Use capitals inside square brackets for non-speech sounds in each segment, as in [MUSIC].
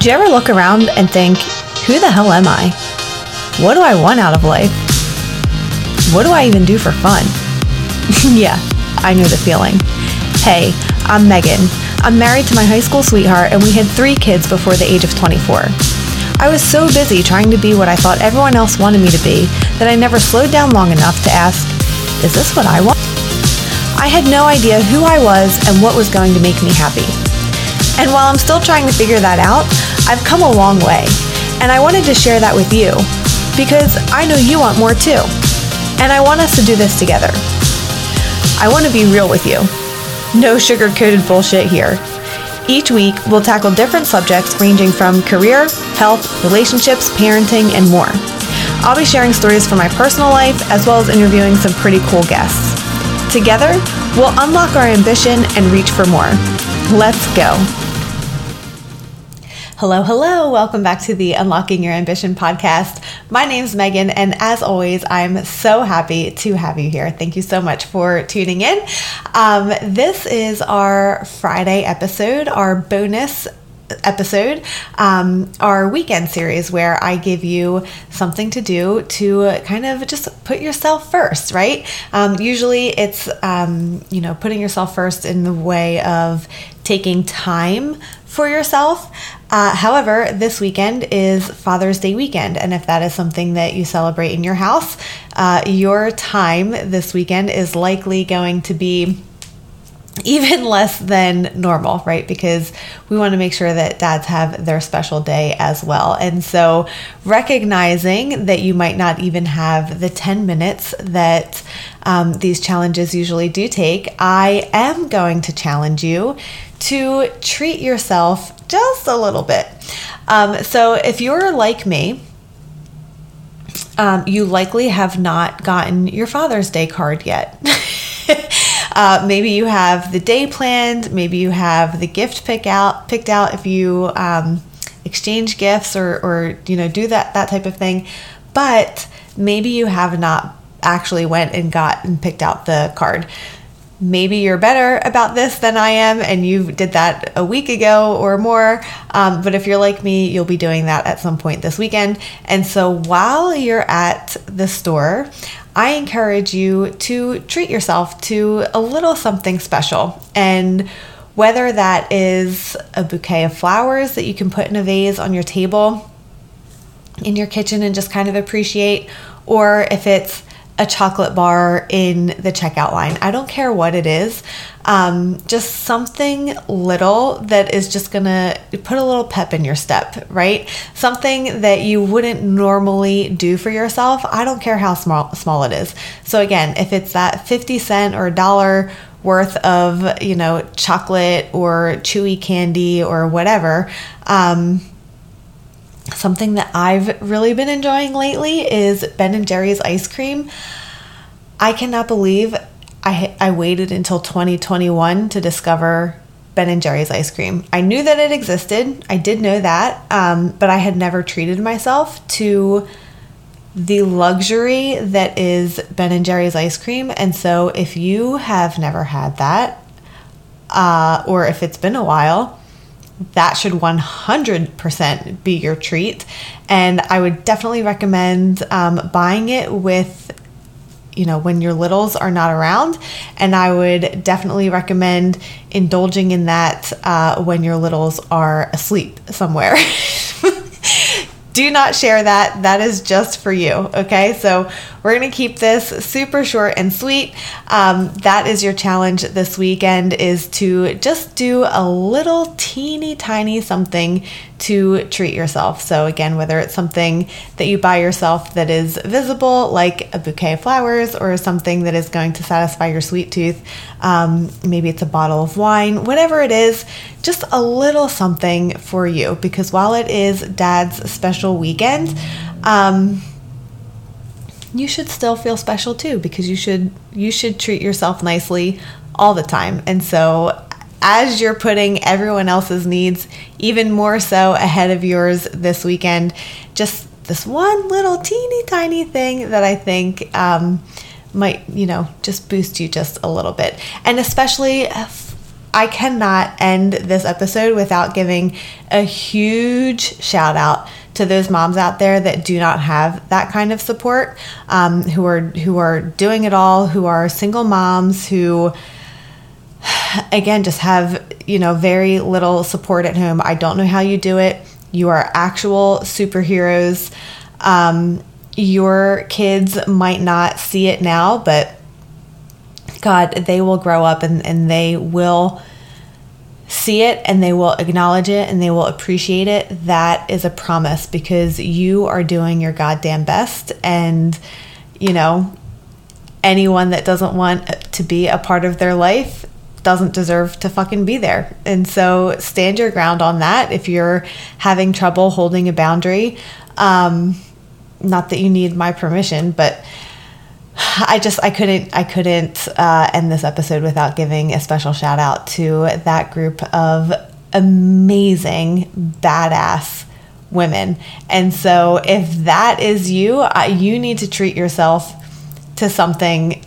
Do you ever look around and think, who the hell am I? What do I want out of life? What do I even do for fun? [LAUGHS] yeah, I knew the feeling. Hey, I'm Megan. I'm married to my high school sweetheart, and we had three kids before the age of 24. I was so busy trying to be what I thought everyone else wanted me to be that I never slowed down long enough to ask, is this what I want? I had no idea who I was and what was going to make me happy. And while I'm still trying to figure that out, I've come a long way. And I wanted to share that with you because I know you want more too. And I want us to do this together. I want to be real with you. No sugar coated bullshit here. Each week, we'll tackle different subjects ranging from career, health, relationships, parenting, and more. I'll be sharing stories from my personal life as well as interviewing some pretty cool guests. Together, we'll unlock our ambition and reach for more. Let's go. Hello, hello. Welcome back to the Unlocking Your Ambition podcast. My name's Megan, and as always, I'm so happy to have you here. Thank you so much for tuning in. Um, this is our Friday episode, our bonus episode, um, our weekend series, where I give you something to do to kind of just put yourself first, right? Um, usually it's, um, you know, putting yourself first in the way of taking time for yourself. Uh, however, this weekend is Father's Day weekend, and if that is something that you celebrate in your house, uh, your time this weekend is likely going to be even less than normal, right? Because we want to make sure that dads have their special day as well. And so, recognizing that you might not even have the 10 minutes that um, these challenges usually do take, I am going to challenge you to treat yourself just a little bit. Um, so, if you're like me, um, you likely have not gotten your Father's Day card yet. [LAUGHS] uh, maybe you have the day planned. Maybe you have the gift pick out picked out if you um, exchange gifts or, or you know do that that type of thing. But maybe you have not actually went and got and picked out the card maybe you're better about this than I am and you did that a week ago or more. Um, but if you're like me, you'll be doing that at some point this weekend. And so while you're at the store, I encourage you to treat yourself to a little something special. And whether that is a bouquet of flowers that you can put in a vase on your table in your kitchen and just kind of appreciate, or if it's a chocolate bar in the checkout line. I don't care what it is. Um, just something little that is just gonna put a little pep in your step, right? Something that you wouldn't normally do for yourself. I don't care how small small it is. So again, if it's that 50 cent or dollar worth of, you know, chocolate or chewy candy or whatever, um, Something that I've really been enjoying lately is Ben and Jerry's ice cream. I cannot believe I I waited until 2021 to discover Ben and Jerry's ice cream. I knew that it existed. I did know that, um, but I had never treated myself to the luxury that is Ben and Jerry's ice cream. And so, if you have never had that, uh, or if it's been a while, that should 100% be your treat. And I would definitely recommend um, buying it with, you know, when your littles are not around. And I would definitely recommend indulging in that uh, when your littles are asleep somewhere. [LAUGHS] do not share that. That is just for you. Okay. So we're to keep this super short and sweet. Um, that is your challenge this weekend is to just do a little teeny tiny something to treat yourself. So again, whether it's something that you buy yourself that is visible, like a bouquet of flowers, or something that is going to satisfy your sweet tooth, um, maybe it's a bottle of wine, whatever it is, just a little something for you. Because while it is dad's special weekend, um, you should still feel special too because you should you should treat yourself nicely all the time. And so as you're putting everyone else's needs even more so ahead of yours this weekend, just this one little teeny tiny thing that I think um, might, you know, just boost you just a little bit. And especially, I cannot end this episode without giving a huge shout out to those moms out there that do not have that kind of support, um, who are who are doing it all, who are single moms, who [SIGHS] again just have you know very little support at home. I don't know how you do it. You are actual superheroes. Um, your kids might not see it now, but God, they will grow up and, and they will see it and they will acknowledge it and they will appreciate it. That is a promise because you are doing your goddamn best. And, you know, anyone that doesn't want to be a part of their life doesn't deserve to fucking be there. And so stand your ground on that if you're having trouble holding a boundary. Um, not that you need my permission, but I just I couldn't I couldn't uh, end this episode without giving a special shout out to that group of amazing badass women. And so if that is you, you need to treat yourself to something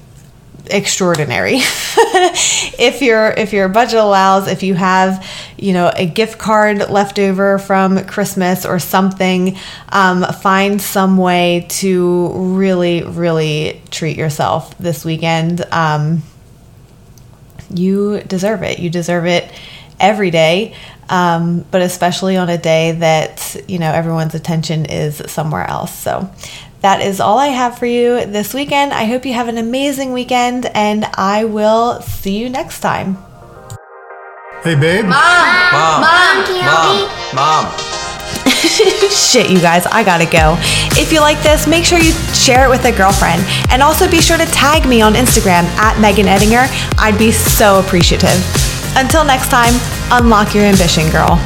extraordinary. [LAUGHS] if your if your budget allows, if you have you know a gift card left over from Christmas or something, um, find some way to really really treat yourself this weekend. Um, you deserve it. You deserve it every day, um, but especially on a day that you know everyone's attention is somewhere else. So that is all I have for you this weekend. I hope you have an amazing weekend, and I will see you next time. Hey, babe. Mom! Mom! Mom, can you Mom! Mom! [LAUGHS] Shit, you guys, I gotta go. If you like this, make sure you share it with a girlfriend. And also be sure to tag me on Instagram at Megan Eddinger. I'd be so appreciative. Until next time, unlock your ambition, girl.